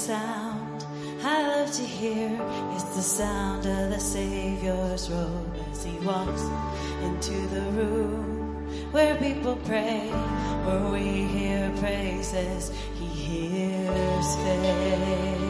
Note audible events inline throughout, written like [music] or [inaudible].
sound I love to hear. It's the sound of the Savior's robe as he walks into the room where people pray, where we hear praises. He hears faith.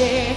share.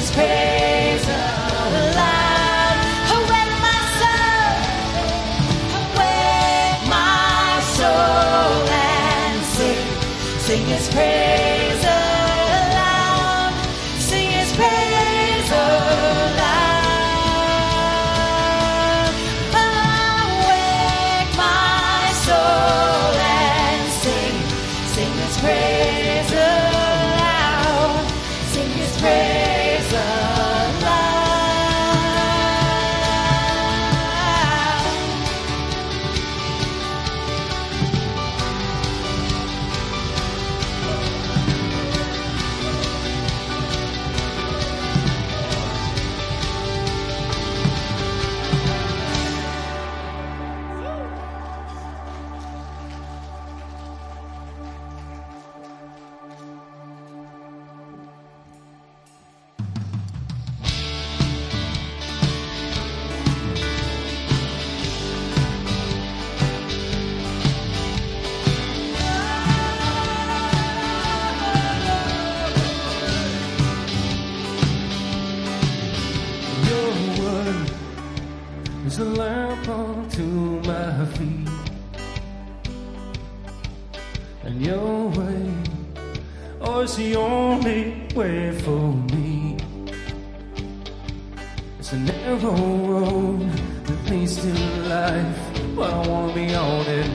his face. It's a narrow road that leads to life, but I wanna be on it.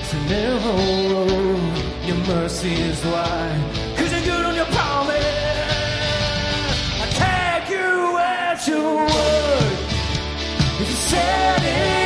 It's a narrow road, your mercy is wide, cause you're good on your promise. I take you at your word, if you said it.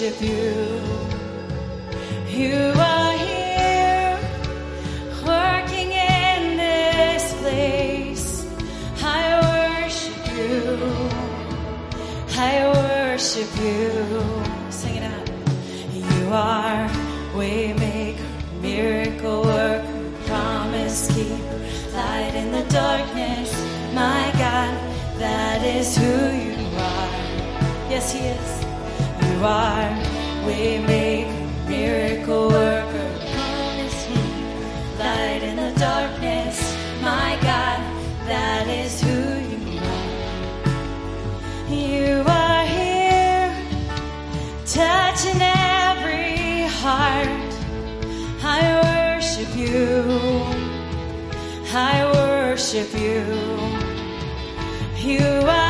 worship you. You are here, working in this place. I worship you. I worship you. Sing it out. You are waymaker, miracle worker, promise keeper, light in the darkness. My God, that is who you are. Yes, He is. Are waymaker, miracle worker, promise keeper, light in the darkness. My God, that is who you are. You are here, touching every heart. I worship you. I worship you. You are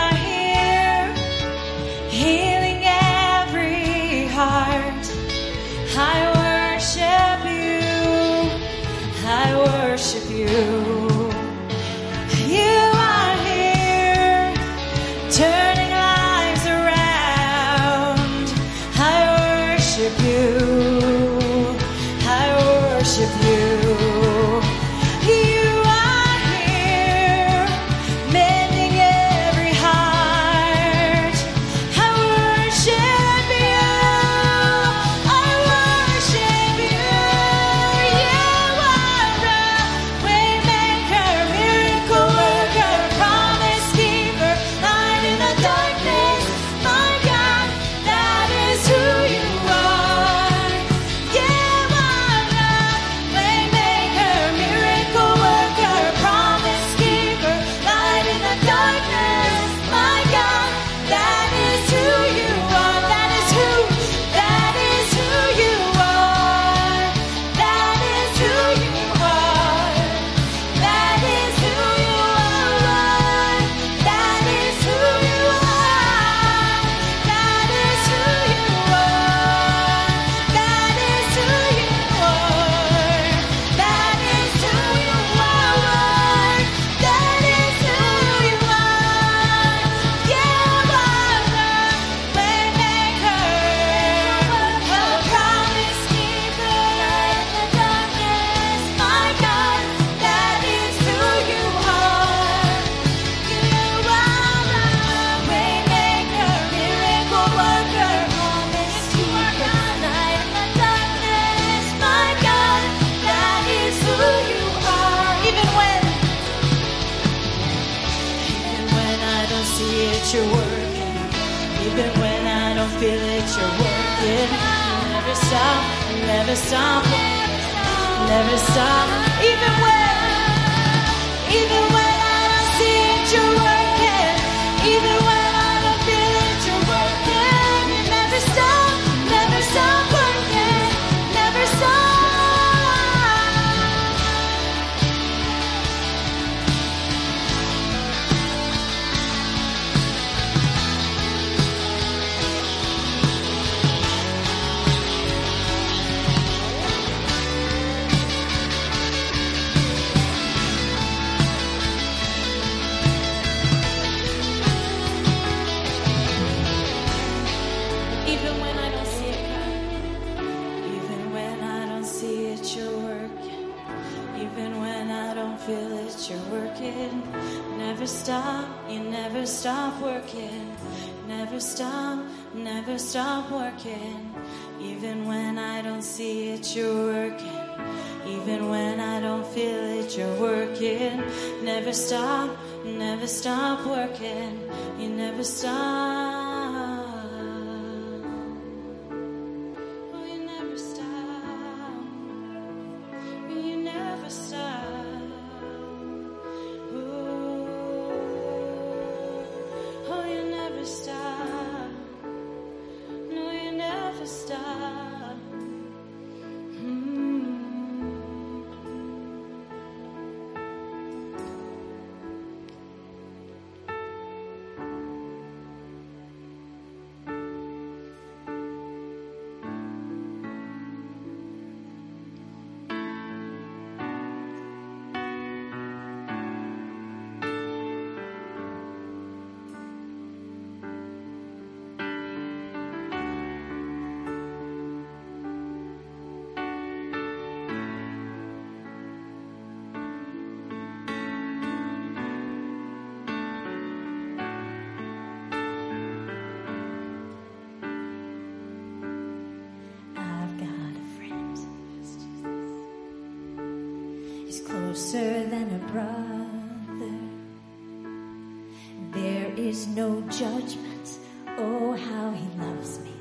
is no judgment. Oh, how he loves me.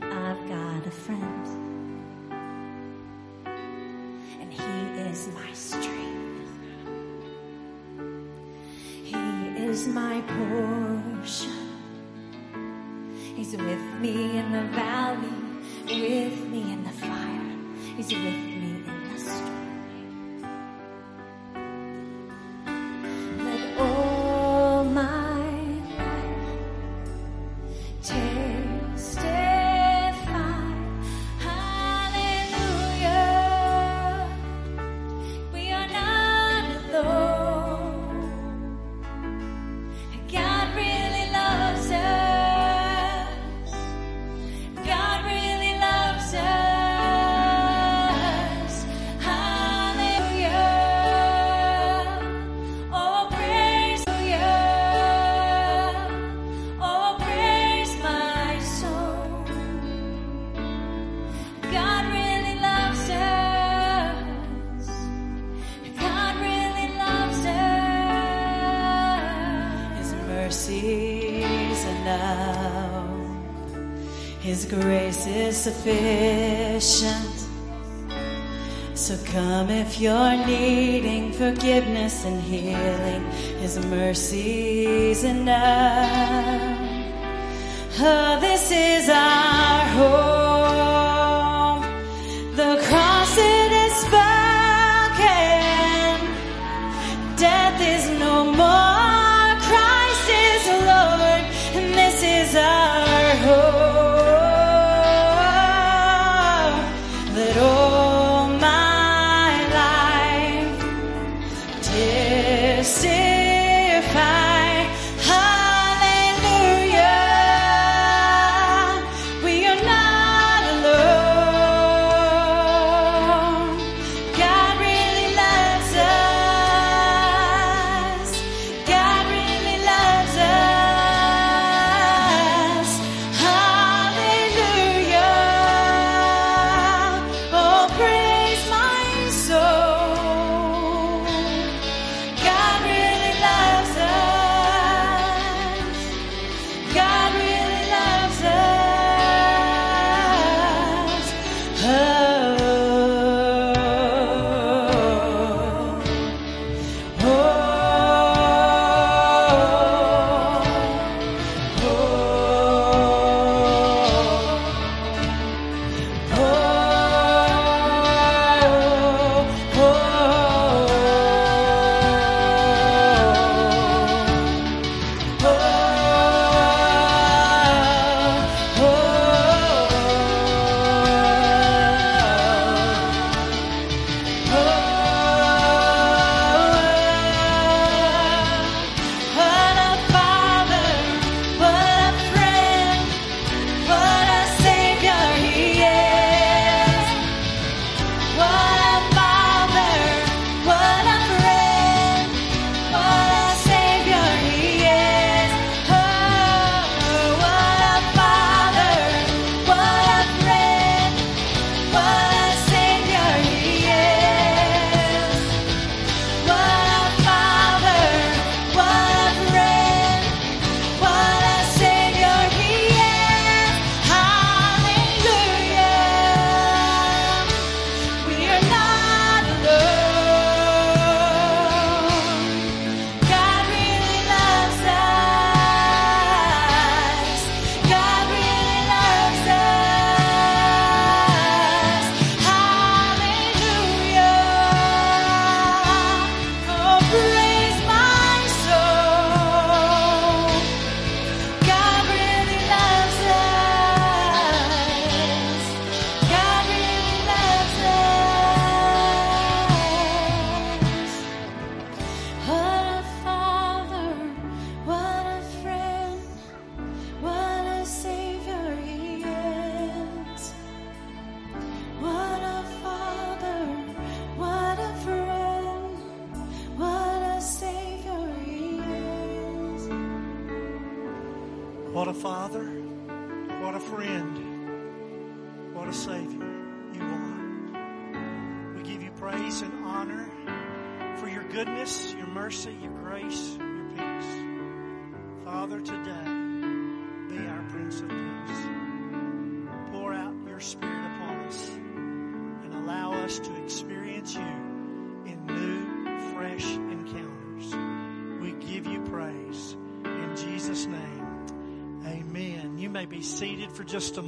I've got a friend. And he is my strength. He is my portion. He's with me in the valley, with me in the fire. He's with sufficient. So come if you're needing forgiveness and healing, His mercy's enough. Oh, this is our hope.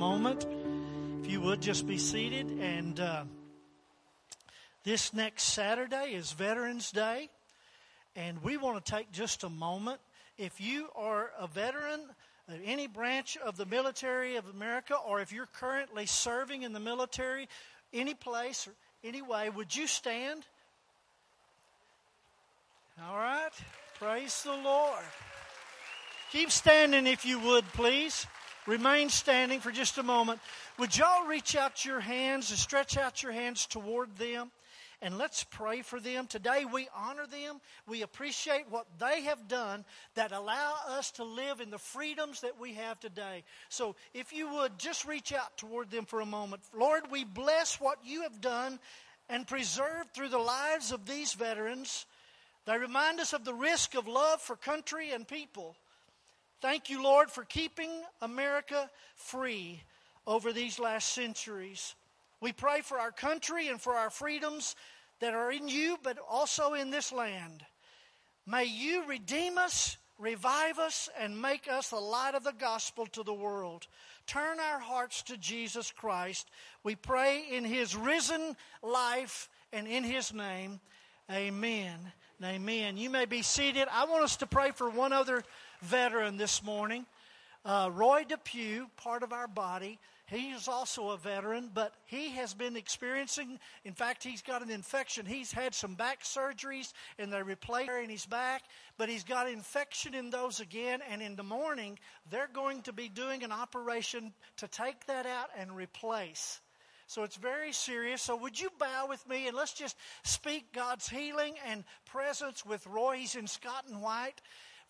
Moment. If you would just be seated. And uh, this next Saturday is Veterans Day. And we want to take just a moment. If you are a veteran of any branch of the military of America, or if you're currently serving in the military, any place or any way, would you stand? All right. Praise the Lord. Keep standing if you would, please. Remain standing for just a moment. Would y'all reach out your hands and stretch out your hands toward them? And let's pray for them. Today we honor them. We appreciate what they have done that allow us to live in the freedoms that we have today. So if you would just reach out toward them for a moment. Lord, we bless what you have done and preserved through the lives of these veterans. They remind us of the risk of love for country and people. Thank you, Lord, for keeping America free over these last centuries. We pray for our country and for our freedoms that are in you, but also in this land. May you redeem us, revive us, and make us the light of the gospel to the world. Turn our hearts to Jesus Christ. We pray in his risen life and in his name. Amen. Amen. You may be seated. I want us to pray for one other veteran this morning. Uh, Roy Depew, part of our body, he is also a veteran, but he has been experiencing, in fact, he's got an infection. He's had some back surgeries and they replaced in his back, but he's got infection in those again. And in the morning, they're going to be doing an operation to take that out and replace. So it's very serious. So would you bow with me and let's just speak God's healing and presence with Roy. He's in Scott and White.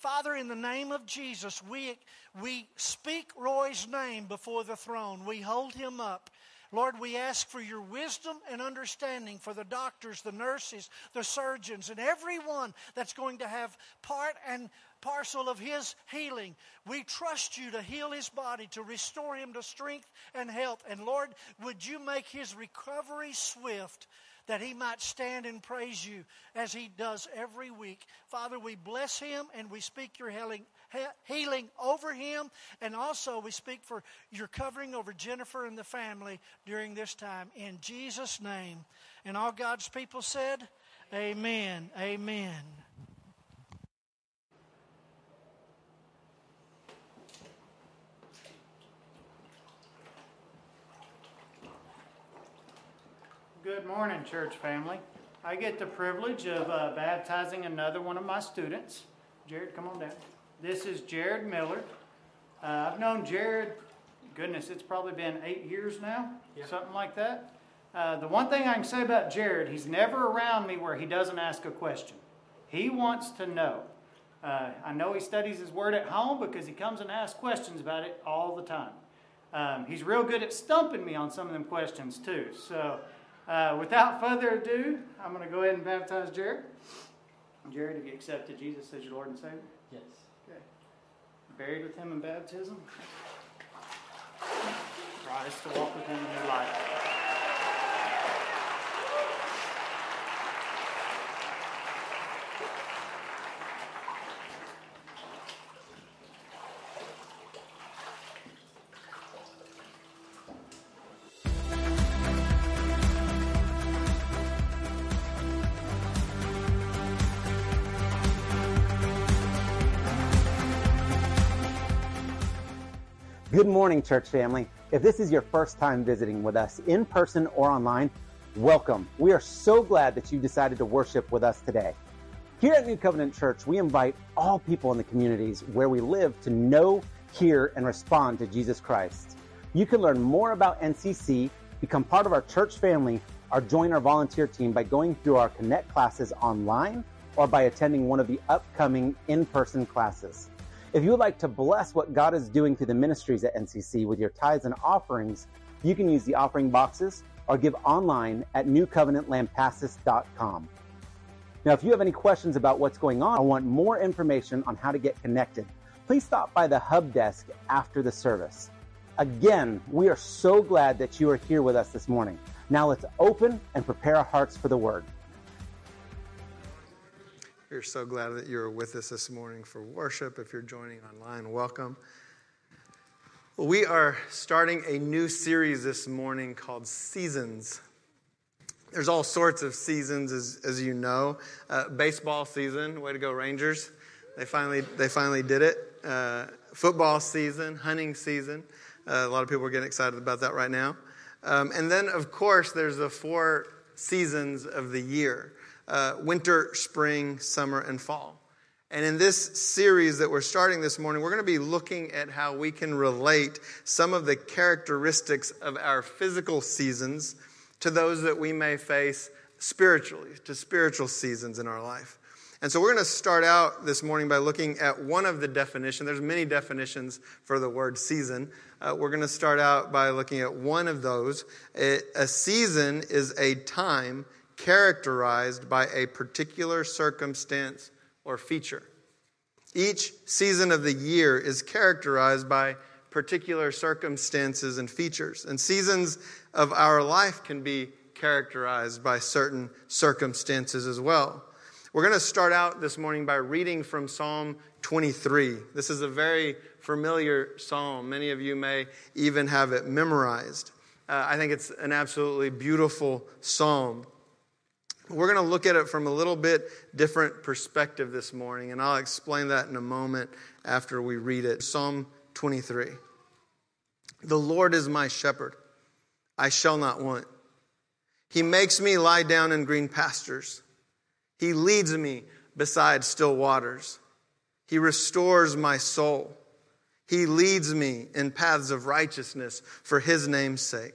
Father, in the name of Jesus, we, we speak Roy's name before the throne. We hold him up. Lord, we ask for your wisdom and understanding for the doctors, the nurses, the surgeons, and everyone that's going to have part and parcel of his healing. We trust you to heal his body, to restore him to strength and health. And Lord, would you make his recovery swift? That he might stand and praise you as he does every week. Father, we bless him and we speak your healing, healing over him. And also we speak for your covering over Jennifer and the family during this time. In Jesus' name. And all God's people said, Amen. Amen. Good morning, church family. I get the privilege of uh, baptizing another one of my students. Jared, come on down. This is Jared Miller. Uh, I've known Jared, goodness, it's probably been eight years now, Yeah. something like that. Uh, the one thing I can say about Jared, he's never around me where he doesn't ask a question. He wants to know. Uh, I know he studies his word at home because he comes and asks questions about it all the time. Um, he's real good at stumping me on some of them questions too. So uh, without further ado, I'm going to go ahead and baptize Jared. Jared, have you accepted Jesus as your Lord and Savior? Yes. Okay. Buried with Him in baptism. Rise to walk with Him in your life. Good morning, church family. If this is your first time visiting with us in person or online, welcome. We are so glad that you decided to worship with us today. Here at New Covenant Church, we invite all people in the communities where we live to know, hear, and respond to Jesus Christ. You can learn more about NCC, become part of our church family, or join our volunteer team by going through our Connect classes online or by attending one of the upcoming in person classes. If you would like to bless what God is doing through the ministries at NCC with your tithes and offerings, you can use the offering boxes or give online at newcovenantlampasas.com. Now, if you have any questions about what's going on or want more information on how to get connected, please stop by the hub desk after the service. Again, we are so glad that you are here with us this morning. Now let's open and prepare our hearts for the word. We're so glad that you're with us this morning for worship. If you're joining online, welcome. We are starting a new series this morning called Seasons. There's all sorts of seasons, as, as you know. Uh, baseball season, way to go, Rangers. They finally, they finally did it. Uh, football season, hunting season. Uh, a lot of people are getting excited about that right now. Um, and then, of course, there's the four seasons of the year uh, winter, spring, summer, and fall. And in this series that we're starting this morning, we're going to be looking at how we can relate some of the characteristics of our physical seasons to those that we may face spiritually, to spiritual seasons in our life. And so we're going to start out this morning by looking at one of the definitions. There's many definitions for the word season. Uh, we're going to start out by looking at one of those. It, a season is a time characterized by a particular circumstance or feature. Each season of the year is characterized by particular circumstances and features. And seasons of our life can be characterized by certain circumstances as well. We're going to start out this morning by reading from Psalm 23. This is a very familiar psalm. Many of you may even have it memorized. Uh, I think it's an absolutely beautiful psalm. We're going to look at it from a little bit different perspective this morning, and I'll explain that in a moment after we read it. Psalm 23. The Lord is my shepherd, I shall not want. He makes me lie down in green pastures. He leads me beside still waters. He restores my soul. He leads me in paths of righteousness for his name's sake.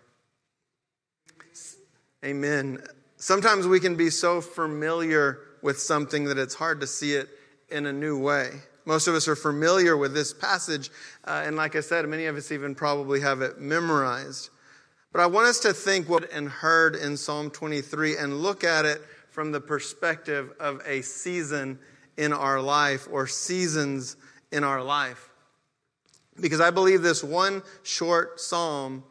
Amen. Sometimes we can be so familiar with something that it's hard to see it in a new way. Most of us are familiar with this passage, uh, and like I said, many of us even probably have it memorized. But I want us to think what and heard in Psalm 23 and look at it from the perspective of a season in our life or seasons in our life. Because I believe this one short psalm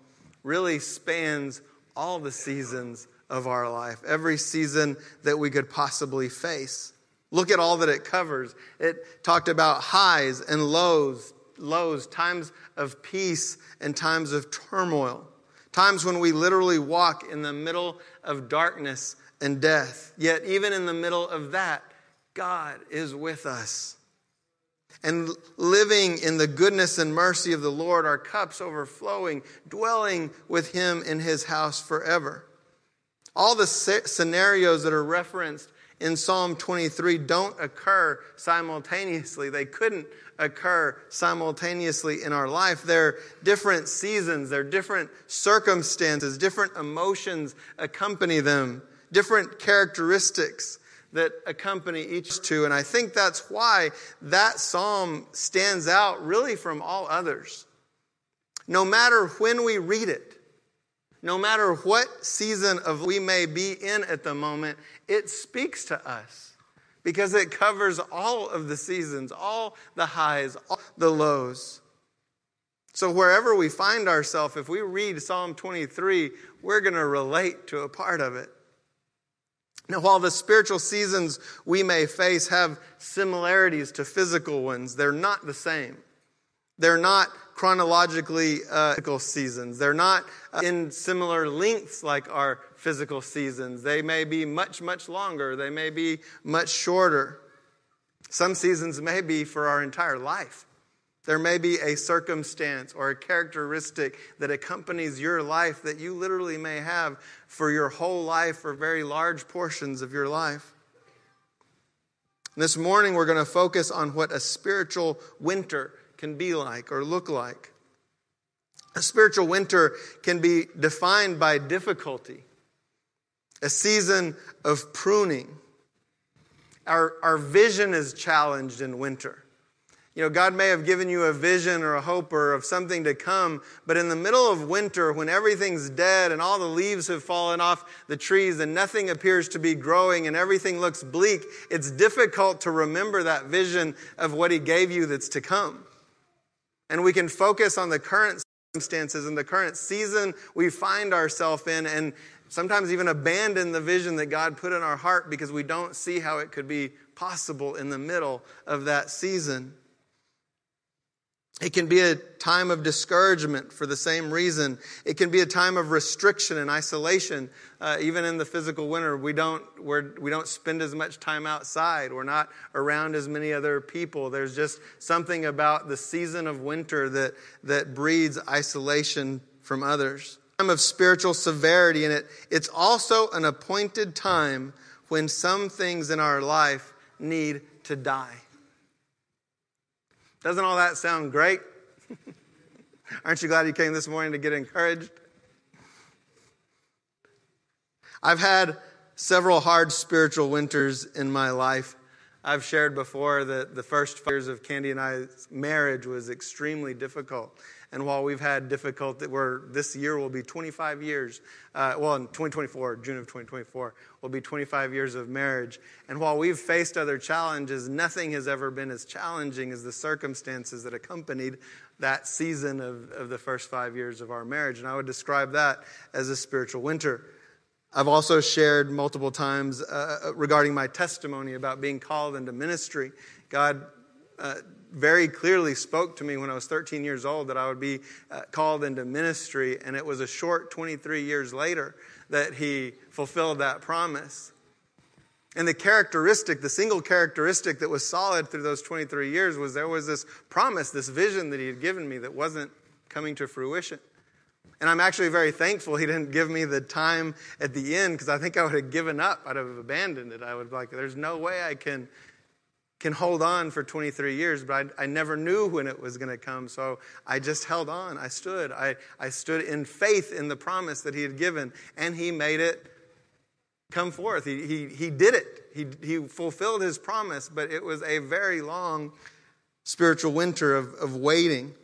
really spans all the seasons of our life, every season that we could possibly face. Look at all that it covers. It talked about highs and lows, lows, times of peace and times of turmoil, times when we literally walk in the middle of darkness and death. Yet, even in the middle of that, God is with us. And living in the goodness and mercy of the Lord, our cups overflowing, dwelling with Him in His house forever. All the scenarios that are referenced in Psalm 23 don't occur simultaneously. They couldn't occur simultaneously in our life. They're different seasons, they're different circumstances, different emotions accompany them, different characteristics that accompany each two. And I think that's why that psalm stands out really from all others. No matter when we read it, no matter what season of we may be in at the moment, it speaks to us because it covers all of the seasons, all the highs, all the lows. So wherever we find ourselves, if we read Psalm 23, we're going to relate to a part of it. Now, while the spiritual seasons we may face have similarities to physical ones, they're not the same. They're not chronologically uh, physical seasons. They're not uh, in similar lengths like our physical seasons. They may be much, much longer. They may be much shorter. Some seasons may be for our entire life. There may be a circumstance or a characteristic that accompanies your life that you literally may have for your whole life or very large portions of your life. This morning, we're going to focus on what a spiritual winter can be like or look like. A spiritual winter can be defined by difficulty, a season of pruning. Our, our vision is challenged in winter. You know, God may have given you a vision or a hope or of something to come, but in the middle of winter, when everything's dead and all the leaves have fallen off the trees and nothing appears to be growing and everything looks bleak, it's difficult to remember that vision of what He gave you that's to come. And we can focus on the current circumstances and the current season we find ourselves in and sometimes even abandon the vision that God put in our heart because we don't see how it could be possible in the middle of that season. It can be a time of discouragement for the same reason. It can be a time of restriction and isolation. Uh, even in the physical winter, we don't, we're, we don't spend as much time outside. We're not around as many other people. There's just something about the season of winter that, that breeds isolation from others. Time of spiritual severity, and it, it's also an appointed time when some things in our life need to die. Doesn't all that sound great? [laughs] Aren't you glad you came this morning to get encouraged? I've had several hard spiritual winters in my life. I've shared before that the first years of Candy and I's marriage was extremely difficult. And while we've had difficulty, where this year will be 25 years, uh, well, in 2024, June of 2024, will be 25 years of marriage. And while we've faced other challenges, nothing has ever been as challenging as the circumstances that accompanied that season of, of the first five years of our marriage. And I would describe that as a spiritual winter. I've also shared multiple times uh, uh regarding my testimony about being called into ministry. God uh, very clearly spoke to me when I was 13 years old that I would be uh, called into ministry, and it was a short 23 years later that he fulfilled that promise. And the characteristic, the single characteristic that was solid through those 23 years was there was this promise, this vision that he had given me that wasn't coming to fruition. And I'm actually very thankful he didn't give me the time at the end because I think I would have given up. I'd have abandoned it. I would be like, there's no way I can can hold on for 23 years, but I, I never knew when it was going to come. So I just held on. I stood. I, I stood in faith in the promise that he had given, and he made it come forth. He, he, he did it. He, he fulfilled his promise, but it was a very long spiritual winter of, of waiting.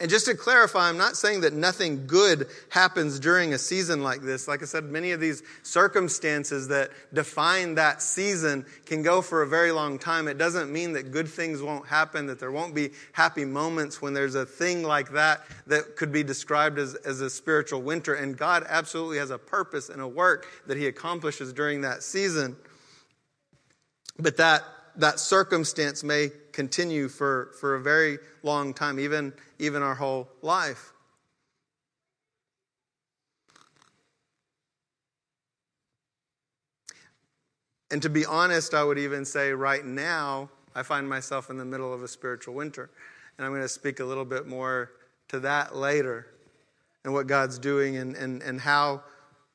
And just to clarify, I'm not saying that nothing good happens during a season like this. Like I said, many of these circumstances that define that season can go for a very long time. It doesn't mean that good things won't happen, that there won't be happy moments when there's a thing like that that could be described as, as a spiritual winter. And God absolutely has a purpose and a work that He accomplishes during that season. But that that circumstance may continue for, for a very long time, even, even our whole life. And to be honest, I would even say right now, I find myself in the middle of a spiritual winter. And I'm going to speak a little bit more to that later and what God's doing and, and, and how,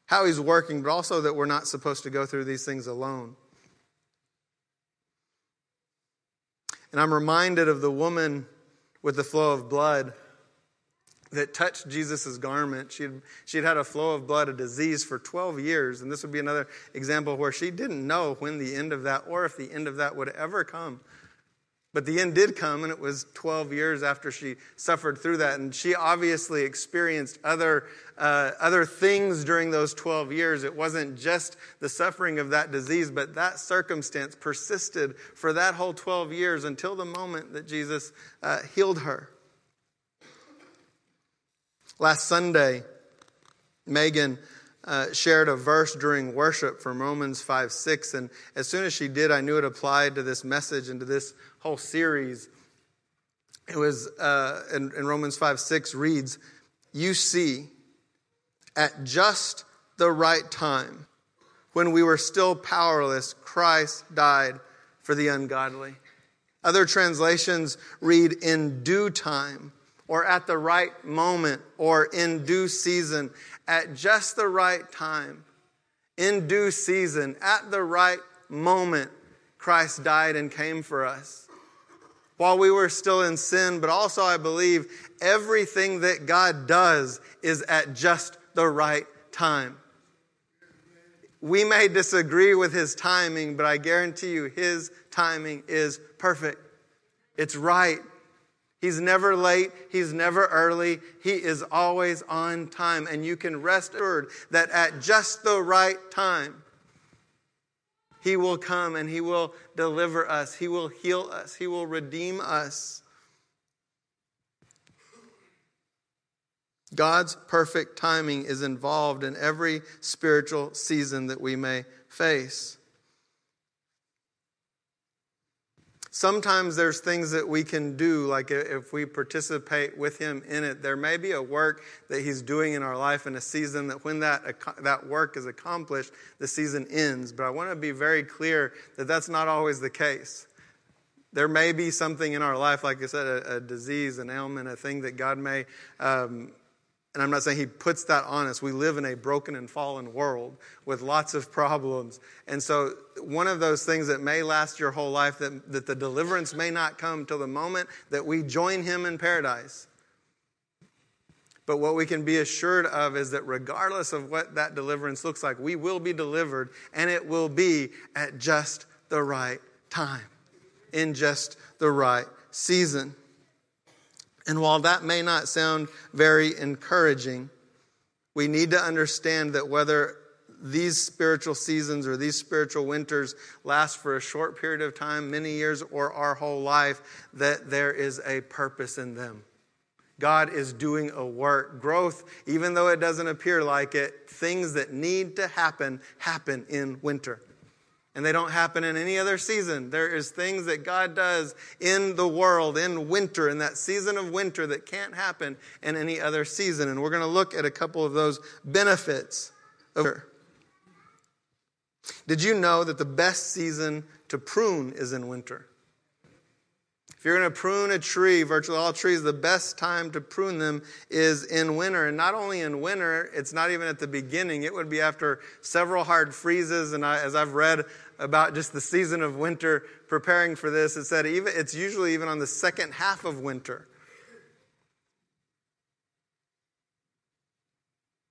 how He's working, but also that we're not supposed to go through these things alone. And I'm reminded of the woman with the flow of blood that touched Jesus' garment. She had, she had had a flow of blood, a disease for 12 years. And this would be another example where she didn't know when the end of that or if the end of that would ever come. But the end did come, and it was 12 years after she suffered through that. And she obviously experienced other, uh, other things during those 12 years. It wasn't just the suffering of that disease, but that circumstance persisted for that whole 12 years until the moment that Jesus uh, healed her. Last Sunday, Megan uh, shared a verse during worship from Romans 5 6. And as soon as she did, I knew it applied to this message and to this whole series. It was uh, in, in Romans 5 6 reads, You see, at just the right time, when we were still powerless, Christ died for the ungodly. Other translations read in due time, or at the right moment, or in due season, at just the right time, in due season, at the right moment, Christ died and came for us. While we were still in sin, but also I believe everything that God does is at just the right time. We may disagree with his timing, but I guarantee you his timing is perfect. It's right. He's never late. He's never early. He is always on time. And you can rest assured that at just the right time, He will come and He will deliver us. He will heal us. He will redeem us. God's perfect timing is involved in every spiritual season that we may face. Sometimes there's things that we can do, like if we participate with Him in it. There may be a work that He's doing in our life in a season that when that, that work is accomplished, the season ends. But I want to be very clear that that's not always the case. There may be something in our life, like I said, a, a disease, an ailment, a thing that God may um, and I'm not saying he puts that on us. We live in a broken and fallen world with lots of problems. And so, one of those things that may last your whole life, that, that the deliverance may not come till the moment that we join him in paradise. But what we can be assured of is that regardless of what that deliverance looks like, we will be delivered and it will be at just the right time, in just the right season. And while that may not sound very encouraging, we need to understand that whether these spiritual seasons or these spiritual winters last for a short period of time, many years, or our whole life, that there is a purpose in them. God is doing a work. Growth, even though it doesn't appear like it, things that need to happen, happen in winter and they don't happen in any other season. There is things that God does in the world in winter, in that season of winter that can't happen in any other season. And we're going to look at a couple of those benefits of. Did you know that the best season to prune is in winter? If you're going to prune a tree, virtually all trees, the best time to prune them is in winter. And not only in winter, it's not even at the beginning. It would be after several hard freezes. And I, as I've read about just the season of winter preparing for this, it said even, it's usually even on the second half of winter.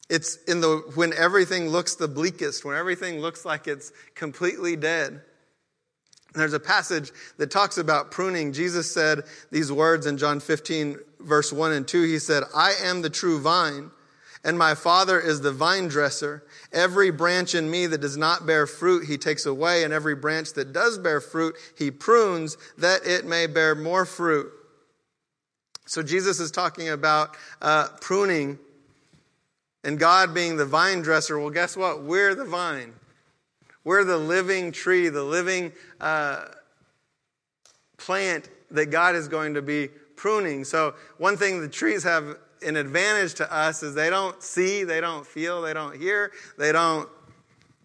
It's in the when everything looks the bleakest, when everything looks like it's completely dead. There's a passage that talks about pruning. Jesus said these words in John 15, verse 1 and 2. He said, I am the true vine, and my Father is the vine dresser. Every branch in me that does not bear fruit, he takes away, and every branch that does bear fruit, he prunes, that it may bear more fruit. So Jesus is talking about uh, pruning and God being the vine dresser. Well, guess what? We're the vine. We're the living tree, the living uh, plant that God is going to be pruning. So, one thing the trees have an advantage to us is they don't see, they don't feel, they don't hear, they don't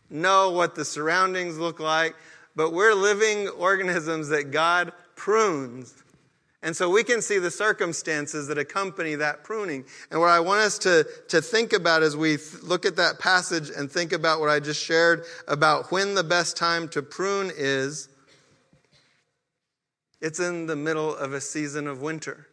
know what the surroundings look like. But we're living organisms that God prunes. And so we can see the circumstances that accompany that pruning. And what I want us to, to think about as we th- look at that passage and think about what I just shared about when the best time to prune is, it's in the middle of a season of winter.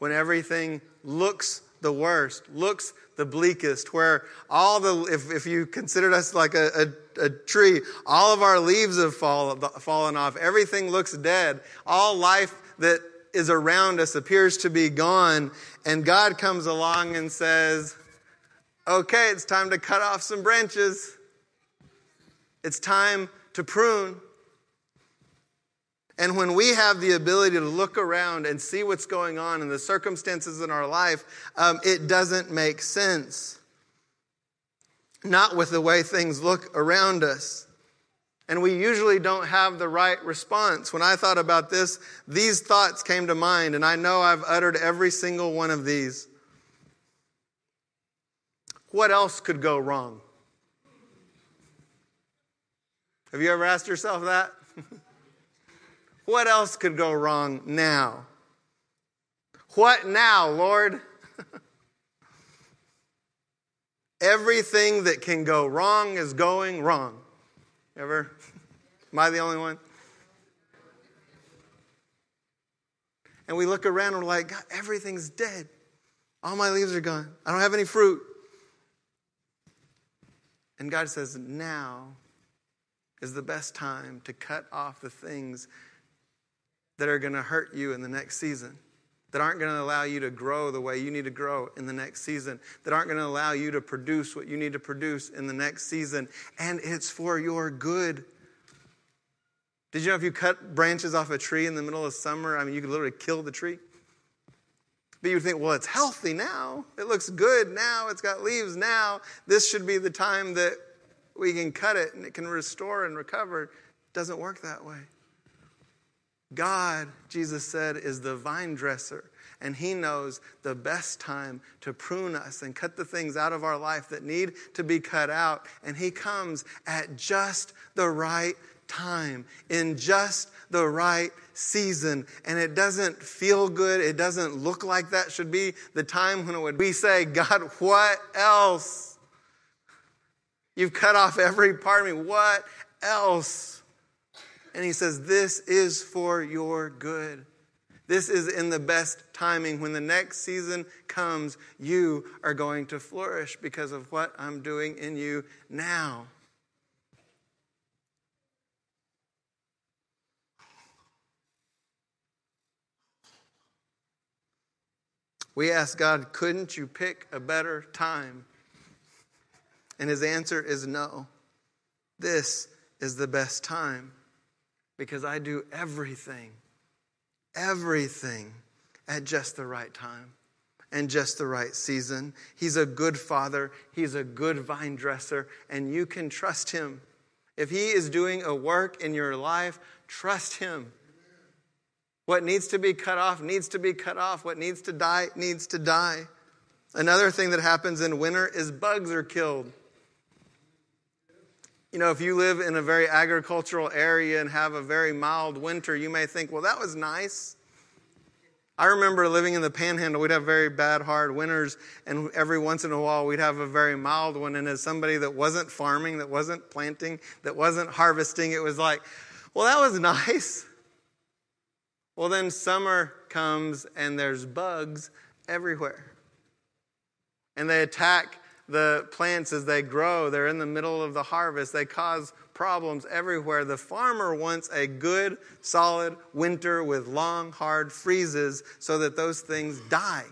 When everything looks the worst, looks the bleakest, where all the, if, if you considered us like a, a, a tree, all of our leaves have fall, fallen off. Everything looks dead. All life that is around us appears to be gone. And God comes along and says, okay, it's time to cut off some branches. It's time to prune. And when we have the ability to look around and see what's going on and the circumstances in our life, um, it doesn't make sense. Not with the way things look around us. And we usually don't have the right response. When I thought about this, these thoughts came to mind, and I know I've uttered every single one of these. What else could go wrong? Have you ever asked yourself that? [laughs] What else could go wrong now? What now, Lord? [laughs] Everything that can go wrong is going wrong. Ever? Am I the only one? And we look around and we're like, God, everything's dead. All my leaves are gone. I don't have any fruit. And God says, now is the best time to cut off the things that are going to hurt you in the next season that aren't going to allow you to grow the way you need to grow in the next season, that aren't going to allow you to produce what you need to produce in the next season. And it's for your good. Did you know if you cut branches off a tree in the middle of summer, I mean, you could literally kill the tree? But you would think, well, it's healthy now. It looks good now. It's got leaves now. This should be the time that we can cut it and it can restore and recover. It doesn't work that way. God, Jesus said, is the vine dresser, and He knows the best time to prune us and cut the things out of our life that need to be cut out. And He comes at just the right time, in just the right season. And it doesn't feel good, it doesn't look like that should be the time when it would be say, God, what else? You've cut off every part of me. What else? And he says, This is for your good. This is in the best timing. When the next season comes, you are going to flourish because of what I'm doing in you now. We ask God, couldn't you pick a better time? And his answer is no. This is the best time because I do everything, everything at just the right time and just the right season. He's a good father, he's a good vine dresser, and you can trust him. If he is doing a work in your life, trust him. What needs to be cut off needs to be cut off. What needs to die needs to die. Another thing that happens in winter is bugs are killed. You know, if you live in a very agricultural area and have a very mild winter, you may think, well, that was nice. I remember living in the panhandle, we'd have very bad, hard winters, and every once in a while we'd have a very mild one. And as somebody that wasn't farming, that wasn't planting, that wasn't harvesting, it was like, well, that was [laughs] nice. Well, then summer comes and there's bugs everywhere. And they attack the plants as they grow. They're in the middle of the harvest. They cause problems everywhere. The farmer wants a good, solid winter with long, hard freezes so that those things die.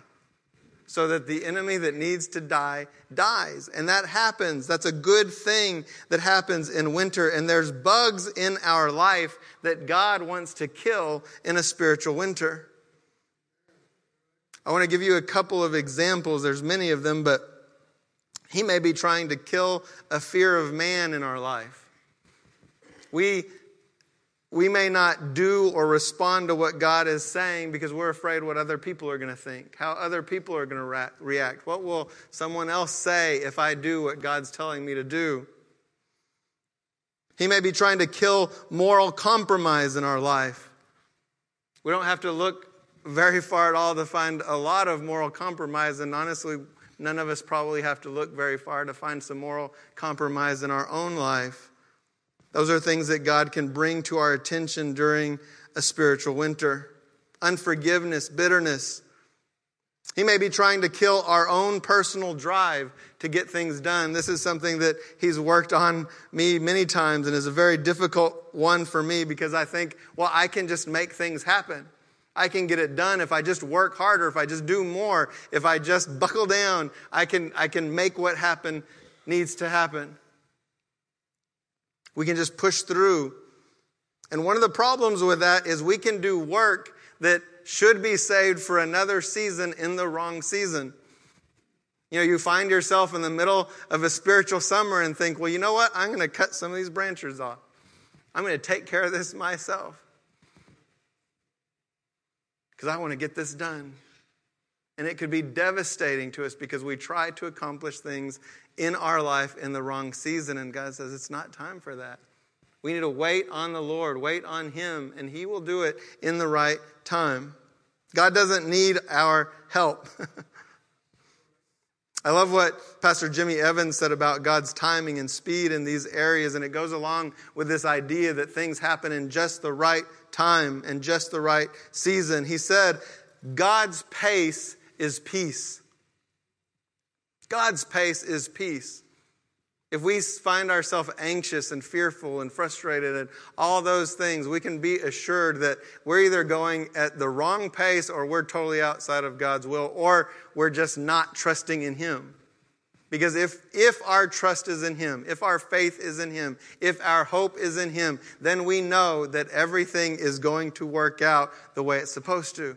So that the enemy that needs to die dies. And that happens. That's a good thing that happens in winter. And there's bugs in our life that God wants to kill in a spiritual winter. I want to give you a couple of examples. There's many of them, but he may be trying to kill a fear of man in our life. We, we may not do or respond to what God is saying because we're afraid what other people are going to think, how other people are going to react. What will someone else say if I do what God's telling me to do? He may be trying to kill moral compromise in our life. We don't have to look very far at all to find a lot of moral compromise, and honestly, None of us probably have to look very far to find some moral compromise in our own life. Those are things that God can bring to our attention during a spiritual winter. Unforgiveness, bitterness. He may be trying to kill our own personal drive to get things done. This is something that he's worked on me many times and is a very difficult one for me because I think, well, I can just make things happen. I can get it done if I just work harder, if I just do more, if I just buckle down, I can, I can make what happen needs to happen. We can just push through. And one of the problems with that is we can do work that should be saved for another season in the wrong season. You know, you find yourself in the middle of a spiritual summer and think, well, you know what? I'm going to cut some of these branches off. I'm going to take care of this myself because I want to get this done. And it could be devastating to us because we try to accomplish things in our life in the wrong season. And God says, it's not time for that. We need to wait on the Lord, wait on Him, and He will do it in the right time. God doesn't need our help. [laughs] I love what Pastor Jimmy Evans said about God's timing and speed in these areas, and it goes along with this idea that things happen in just the right time and just the right season. He said, God's pace is peace. God's pace is peace. If we find ourselves anxious and fearful and frustrated and all those things, we can be assured that we're either going at the wrong pace or we're totally outside of God's will or we're just not trusting in Him. Because if, if our trust is in Him, if our faith is in Him, if our hope is in Him, then we know that everything is going to work out the way it's supposed to.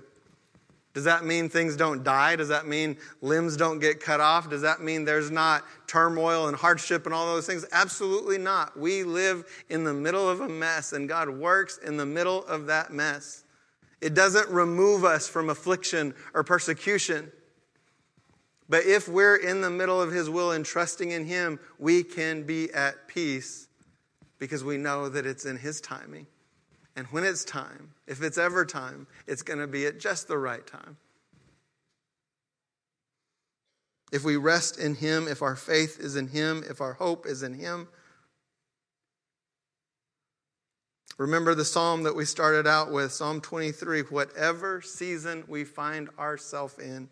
Does that mean things don't die? Does that mean limbs don't get cut off? Does that mean there's not turmoil and hardship and all those things? Absolutely not. We live in the middle of a mess, and God works in the middle of that mess. It doesn't remove us from affliction or persecution. But if we're in the middle of His will and trusting in Him, we can be at peace because we know that it's in His timing. And when it's time, if it's ever time, it's going to be at just the right time. If we rest in Him, if our faith is in Him, if our hope is in Him, Remember the psalm that we started out with, Psalm 23. Whatever season we find ourselves in,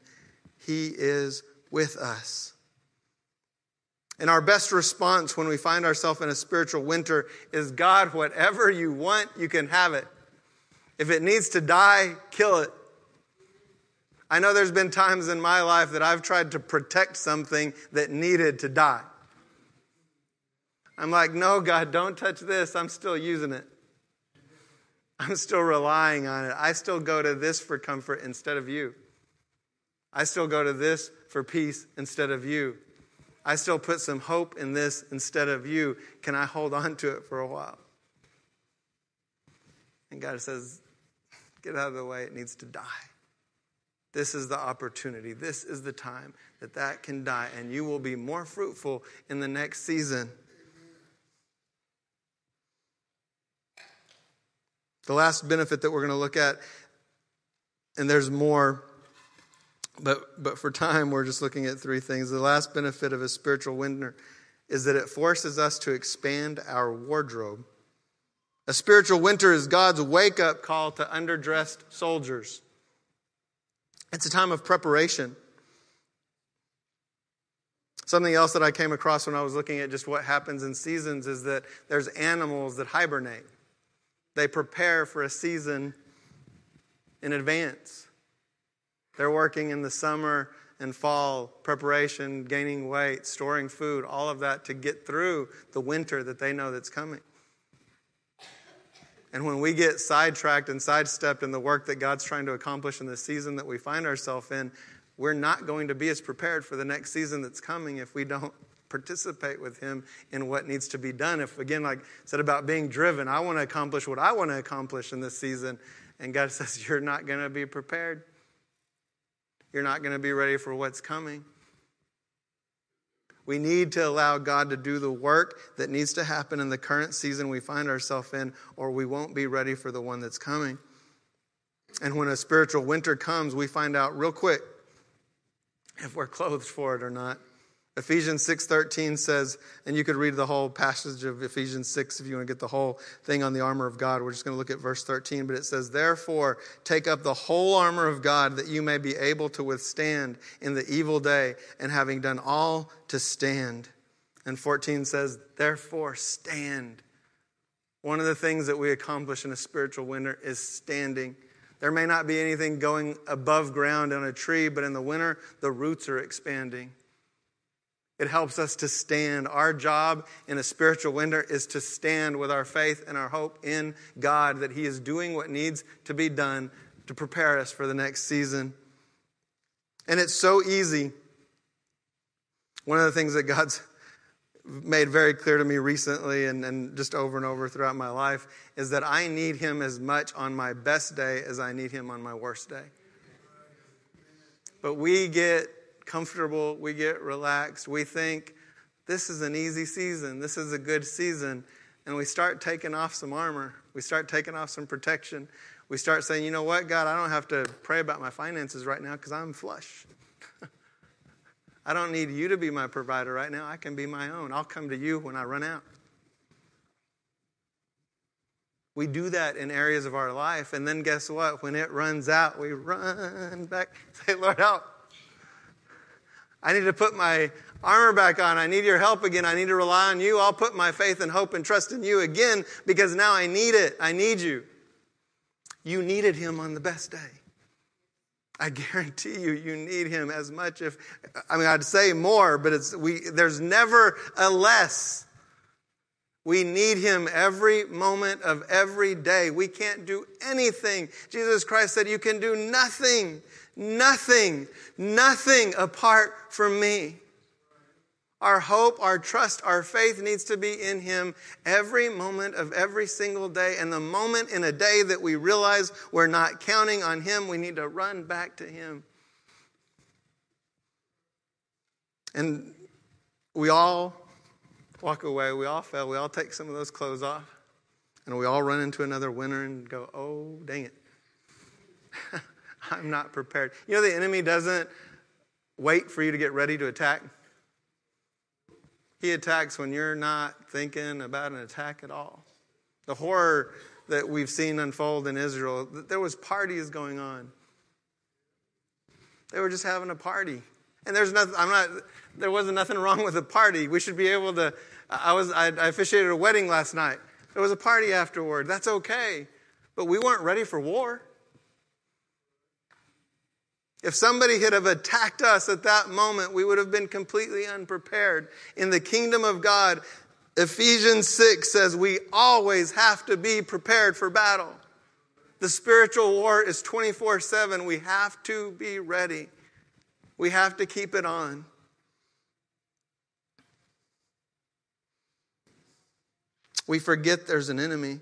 He is with us. And our best response when we find ourselves in a spiritual winter is God, whatever you want, you can have it. If it needs to die, kill it. I know there's been times in my life that I've tried to protect something that needed to die. I'm like, no, God, don't touch this. I'm still using it. I'm still relying on it. I still go to this for comfort instead of you. I still go to this for peace instead of you. I still put some hope in this instead of you. Can I hold on to it for a while? And God says, Get out of the way. It needs to die. This is the opportunity. This is the time that that can die, and you will be more fruitful in the next season. The last benefit that we're going to look at, and there's more, but, but for time, we're just looking at three things. The last benefit of a spiritual winter is that it forces us to expand our wardrobe. A spiritual winter is God's wake up call to underdressed soldiers. It's a time of preparation. Something else that I came across when I was looking at just what happens in seasons is that there's animals that hibernate. They prepare for a season in advance. They're working in the summer and fall preparation, gaining weight, storing food, all of that to get through the winter that they know that's coming. And when we get sidetracked and sidestepped in the work that God's trying to accomplish in the season that we find ourselves in, we're not going to be as prepared for the next season that's coming if we don't participate with Him in what needs to be done. If, again, like I said about being driven, I want to accomplish what I want to accomplish in this season, and God [laughs] says, You're not going to be prepared. You're not going to be ready for what's coming. We need to allow God to do the work that needs to happen in the current season we find ourselves in, or we won't be ready for the one that's coming. And when a spiritual winter comes, we find out real quick if we're clothed for it or not. Ephesians 6:13 says, and you could read the whole passage of Ephesians 6 if you want to get the whole thing on the armor of God. We're just going to look at verse 13, but it says, "Therefore, take up the whole armor of God that you may be able to withstand in the evil day, and having done all to stand." And 14 says, "Therefore, stand." One of the things that we accomplish in a spiritual winter is standing. There may not be anything going above ground on a tree, but in the winter, the roots are expanding. It helps us to stand. Our job in a spiritual winter is to stand with our faith and our hope in God that He is doing what needs to be done to prepare us for the next season. And it's so easy. One of the things that God's made very clear to me recently and, and just over and over throughout my life is that I need Him as much on my best day as I need Him on my worst day. But we get comfortable, we get relaxed, we think this is an easy season, this is a good season. and we start taking off some armor. We start taking off some protection. We start saying, you know what, God, I don't have to pray about my finances right now because I'm flush. [laughs] I don't need you to be my provider right now. I can be my own. I'll come to you when I run out. We do that in areas of our life, and then guess what? When it runs out, we run back. [laughs] Say, Lord, help. I need to put my armor back on. I need your help again. I need to rely on you. I'll put my faith and hope and trust in you again because now I need it. I need you. You needed him on the best day. I guarantee you, you need him as much if, I mean, I'd say more, but it's, we, there's never a less. We need him every moment of every day. We can't do anything. Jesus Christ said, You can do nothing, nothing, nothing apart from me. Our hope, our trust, our faith needs to be in Him every moment of every single day. And the moment in a day that we realize we're not counting on Him, we need to run back to Him. And we all walk away, we all fail, we all take some of those clothes off, and we all run into another winter and go, oh, dang it. [laughs] I'm not prepared. You know, the enemy doesn't wait for you to get ready to attack. He attacks when you're not thinking about an attack at all. The horror that we've seen unfold in Israel, there was parties going on. They were just having a party. And there's nothing, I'm not, there wasn't nothing wrong with a party. We should be able to, I was, I, I officiated a wedding last night. There was a party afterward. That's okay. But we weren't ready for war. If somebody had have attacked us at that moment, we would have been completely unprepared. In the kingdom of God, Ephesians 6 says we always have to be prepared for battle. The spiritual war is 24 7. We have to be ready. We have to keep it on. We forget there's an enemy.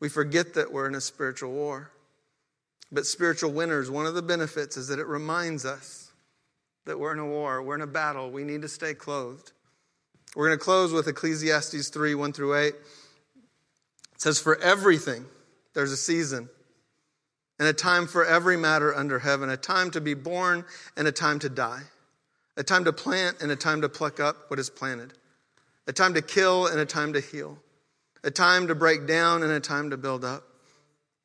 We forget that we're in a spiritual war. But spiritual winners, one of the benefits is that it reminds us that we're in a war, we're in a battle, we need to stay clothed. We're going to close with Ecclesiastes 3 1 through 8. It says, For everything, there's a season and a time for every matter under heaven, a time to be born and a time to die, a time to plant and a time to pluck up what is planted, a time to kill and a time to heal, a time to break down and a time to build up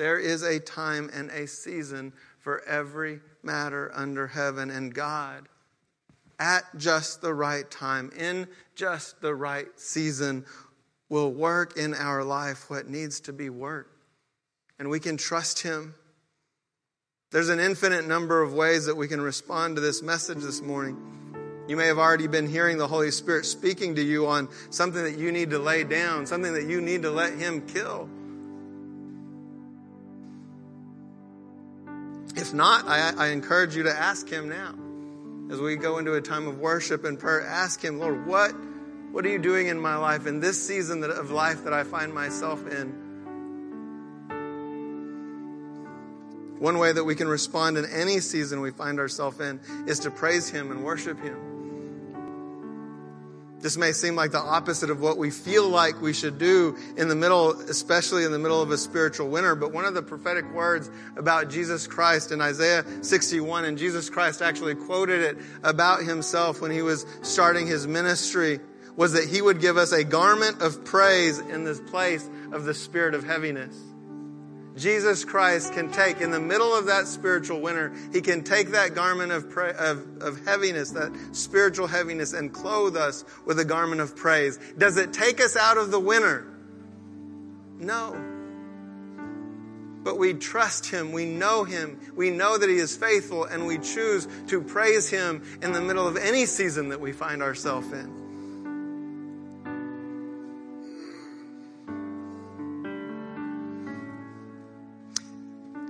There is a time and a season for every matter under heaven, and God, at just the right time, in just the right season, will work in our life what needs to be worked. And we can trust Him. There's an infinite number of ways that we can respond to this message this morning. You may have already been hearing the Holy Spirit speaking to you on something that you need to lay down, something that you need to let Him kill. If not, I, I encourage you to ask Him now. As we go into a time of worship and prayer, ask Him, Lord, what, what are you doing in my life, in this season of life that I find myself in? One way that we can respond in any season we find ourselves in is to praise Him and worship Him. This may seem like the opposite of what we feel like we should do in the middle, especially in the middle of a spiritual winter. But one of the prophetic words about Jesus Christ in Isaiah 61, and Jesus Christ actually quoted it about himself when he was starting his ministry, was that he would give us a garment of praise in this place of the spirit of heaviness. Jesus Christ can take, in the middle of that spiritual winter, He can take that garment of, pra- of, of heaviness, that spiritual heaviness, and clothe us with a garment of praise. Does it take us out of the winter? No. But we trust Him, we know Him, we know that He is faithful, and we choose to praise Him in the middle of any season that we find ourselves in.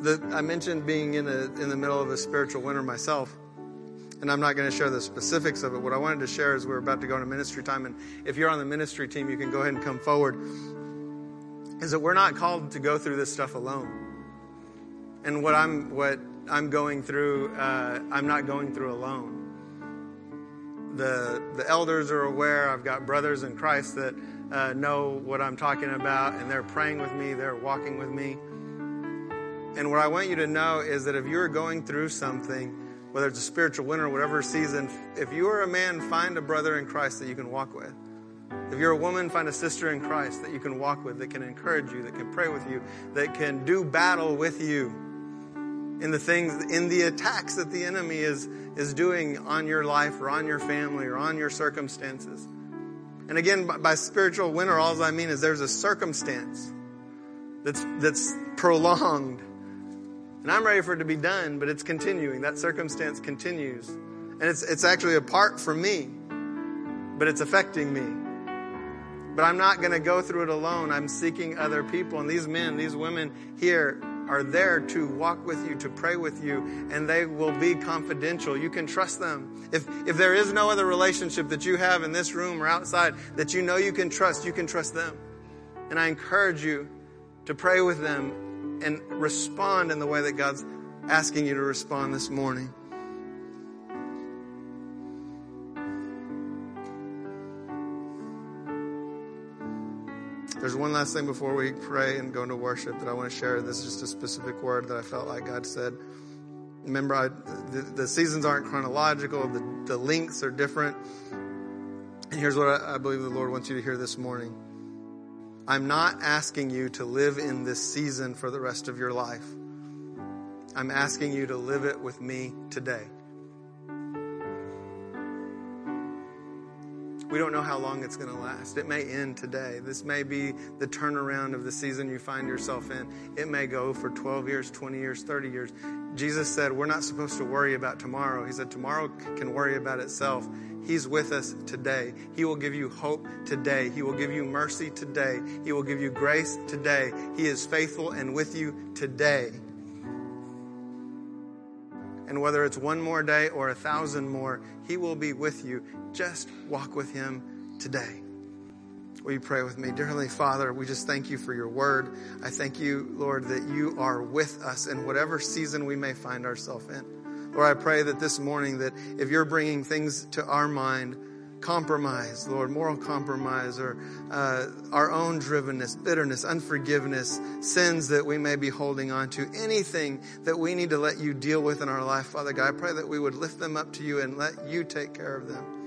The, I mentioned being in, a, in the middle of a spiritual winter myself, and I'm not going to share the specifics of it. What I wanted to share is we're about to go into ministry time, and if you're on the ministry team, you can go ahead and come forward. Is that we're not called to go through this stuff alone, and what I'm what I'm going through, uh, I'm not going through alone. The the elders are aware. I've got brothers in Christ that uh, know what I'm talking about, and they're praying with me. They're walking with me. And what I want you to know is that if you're going through something, whether it's a spiritual winter or whatever season, if you are a man, find a brother in Christ that you can walk with. If you're a woman, find a sister in Christ that you can walk with, that can encourage you, that can pray with you, that can do battle with you in the things, in the attacks that the enemy is, is doing on your life or on your family or on your circumstances. And again, by, by spiritual winter, all I mean is there's a circumstance that's, that's prolonged and I'm ready for it to be done, but it's continuing. That circumstance continues. And it's, it's actually apart from me, but it's affecting me. But I'm not going to go through it alone. I'm seeking other people. And these men, these women here are there to walk with you, to pray with you, and they will be confidential. You can trust them. If, if there is no other relationship that you have in this room or outside that you know you can trust, you can trust them. And I encourage you to pray with them and respond in the way that God's asking you to respond this morning. There's one last thing before we pray and go into worship that I want to share. This is just a specific word that I felt like God said. Remember, I, the, the, seasons aren't chronological, the, the lengths are different. And here's what I, I believe the Lord wants you to hear this morning. I'm not asking you to live in this season for the rest of your life. I'm asking you to live it with me today. We don't know how long it's going to last. It may end today. This may be the turnaround of the season you find yourself in. It may go for 12 years, 20 years, 30 years. Jesus said, We're not supposed to worry about tomorrow. He said, Tomorrow can worry about itself. He's with us today. He will give you hope today. He will give you mercy today. He will give you grace today. He is faithful and with you today. And whether it's one more day or a thousand more, He will be with you. Just walk with Him today. Will you pray with me? Dear Heavenly Father, we just thank you for your word. I thank you, Lord, that you are with us in whatever season we may find ourselves in. Lord, I pray that this morning that if you're bringing things to our mind, compromise, Lord, moral compromise, or uh, our own drivenness, bitterness, unforgiveness, sins that we may be holding on to, anything that we need to let you deal with in our life, Father God, I pray that we would lift them up to you and let you take care of them.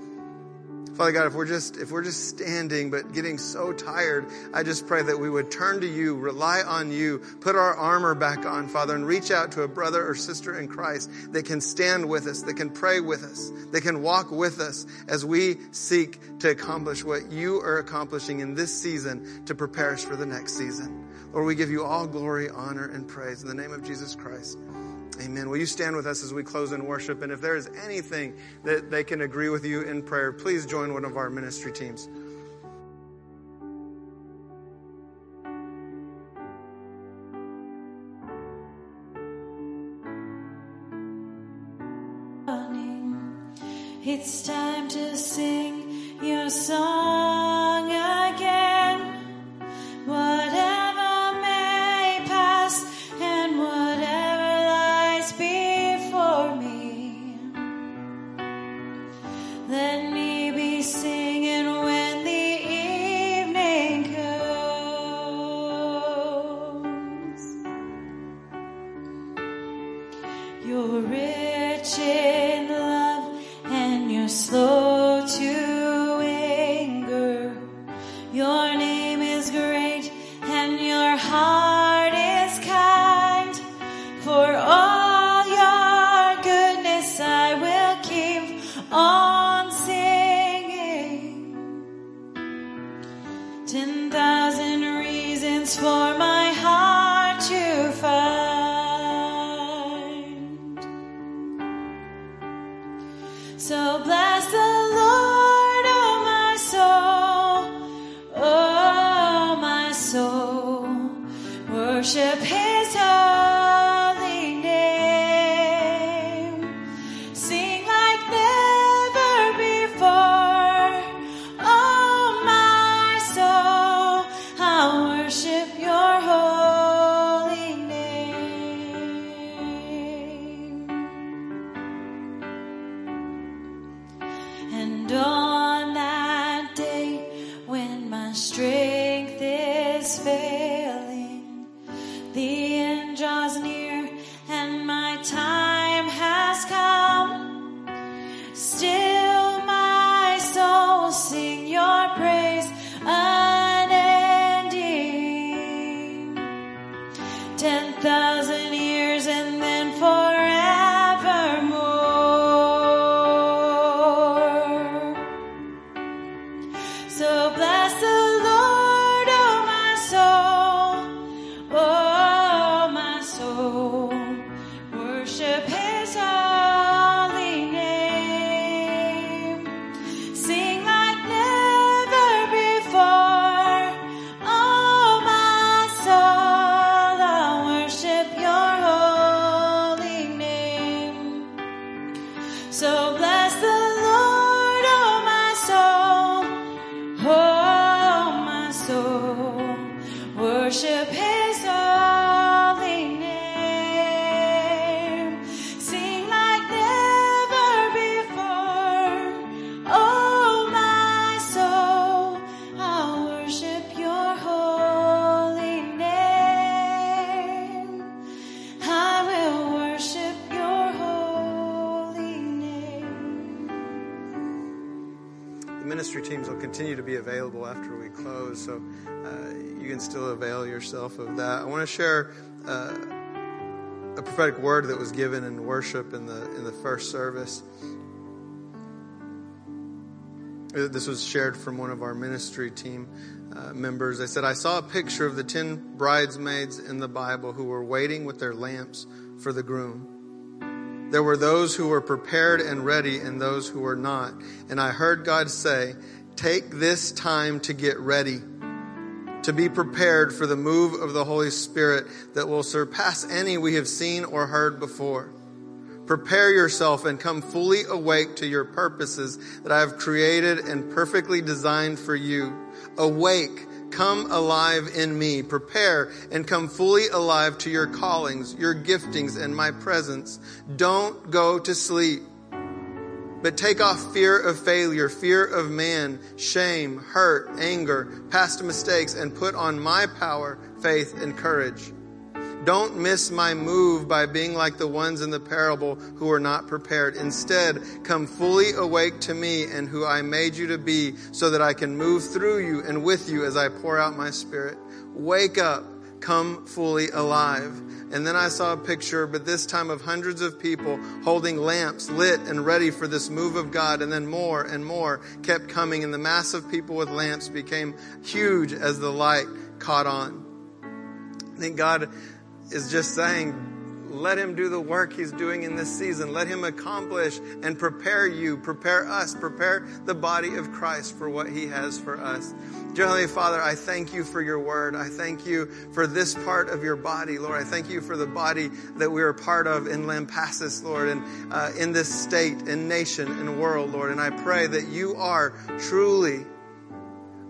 Father God, if we're just if we're just standing but getting so tired, I just pray that we would turn to you, rely on you, put our armor back on, Father, and reach out to a brother or sister in Christ that can stand with us, that can pray with us, that can walk with us as we seek to accomplish what you are accomplishing in this season to prepare us for the next season. Lord, we give you all glory, honor, and praise in the name of Jesus Christ. Amen. Will you stand with us as we close in worship? And if there is anything that they can agree with you in prayer, please join one of our ministry teams. It's time to sing your song space. Yourself of that. I want to share uh, a prophetic word that was given in worship in the in the first service. Uh, This was shared from one of our ministry team uh, members. They said, "I saw a picture of the ten bridesmaids in the Bible who were waiting with their lamps for the groom." There were those who were prepared and ready and those who were not. And I heard God say, Take this time to get ready, to be prepared for the move of the Holy Spirit that will surpass any we have seen or heard before. Prepare yourself and come fully awake to your purposes that I have created and perfectly designed for you. Awake, come alive in me. Prepare and come fully alive to your callings, your giftings, and my presence. Don't go to sleep. But take off fear of failure, fear of man, shame, hurt, anger, past mistakes, and put on my power, faith, and courage. Don't miss my move by being like the ones in the parable who are not prepared. Instead, come fully awake to me and who I made you to be so that I can move through you and with you as I pour out my spirit. Wake up, come fully alive. And then I saw a picture, but this time of hundreds of people holding lamps lit and ready for this move of God. And then more and more kept coming, and the mass of people with lamps became huge as the light caught on. I think God is just saying, let him do the work he's doing in this season. Let him accomplish and prepare you, prepare us, prepare the body of Christ for what he has for us. Dear Heavenly Father, I thank you for your word. I thank you for this part of your body, Lord. I thank you for the body that we are part of in Lampasas, Lord, and uh, in this state and nation and world, Lord. And I pray that you are truly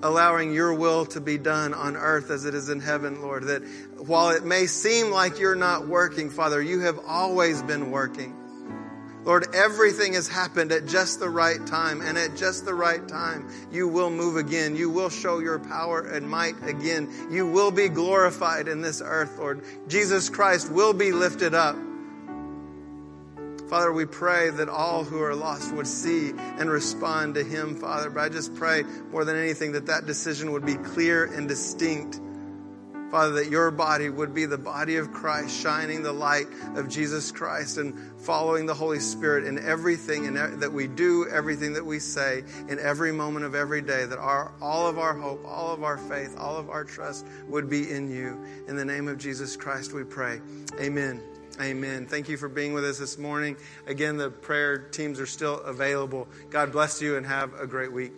allowing your will to be done on earth as it is in heaven, Lord. That while it may seem like you're not working, Father, you have always been working. Lord, everything has happened at just the right time, and at just the right time, you will move again. You will show your power and might again. You will be glorified in this earth, Lord. Jesus Christ will be lifted up. Father, we pray that all who are lost would see and respond to Him, Father. But I just pray more than anything that that decision would be clear and distinct. Father, that your body would be the body of Christ, shining the light of Jesus Christ and following the Holy Spirit in everything and that we do, everything that we say, in every moment of every day, that our, all of our hope, all of our faith, all of our trust would be in you. In the name of Jesus Christ, we pray. Amen. Amen. Thank you for being with us this morning. Again, the prayer teams are still available. God bless you and have a great week.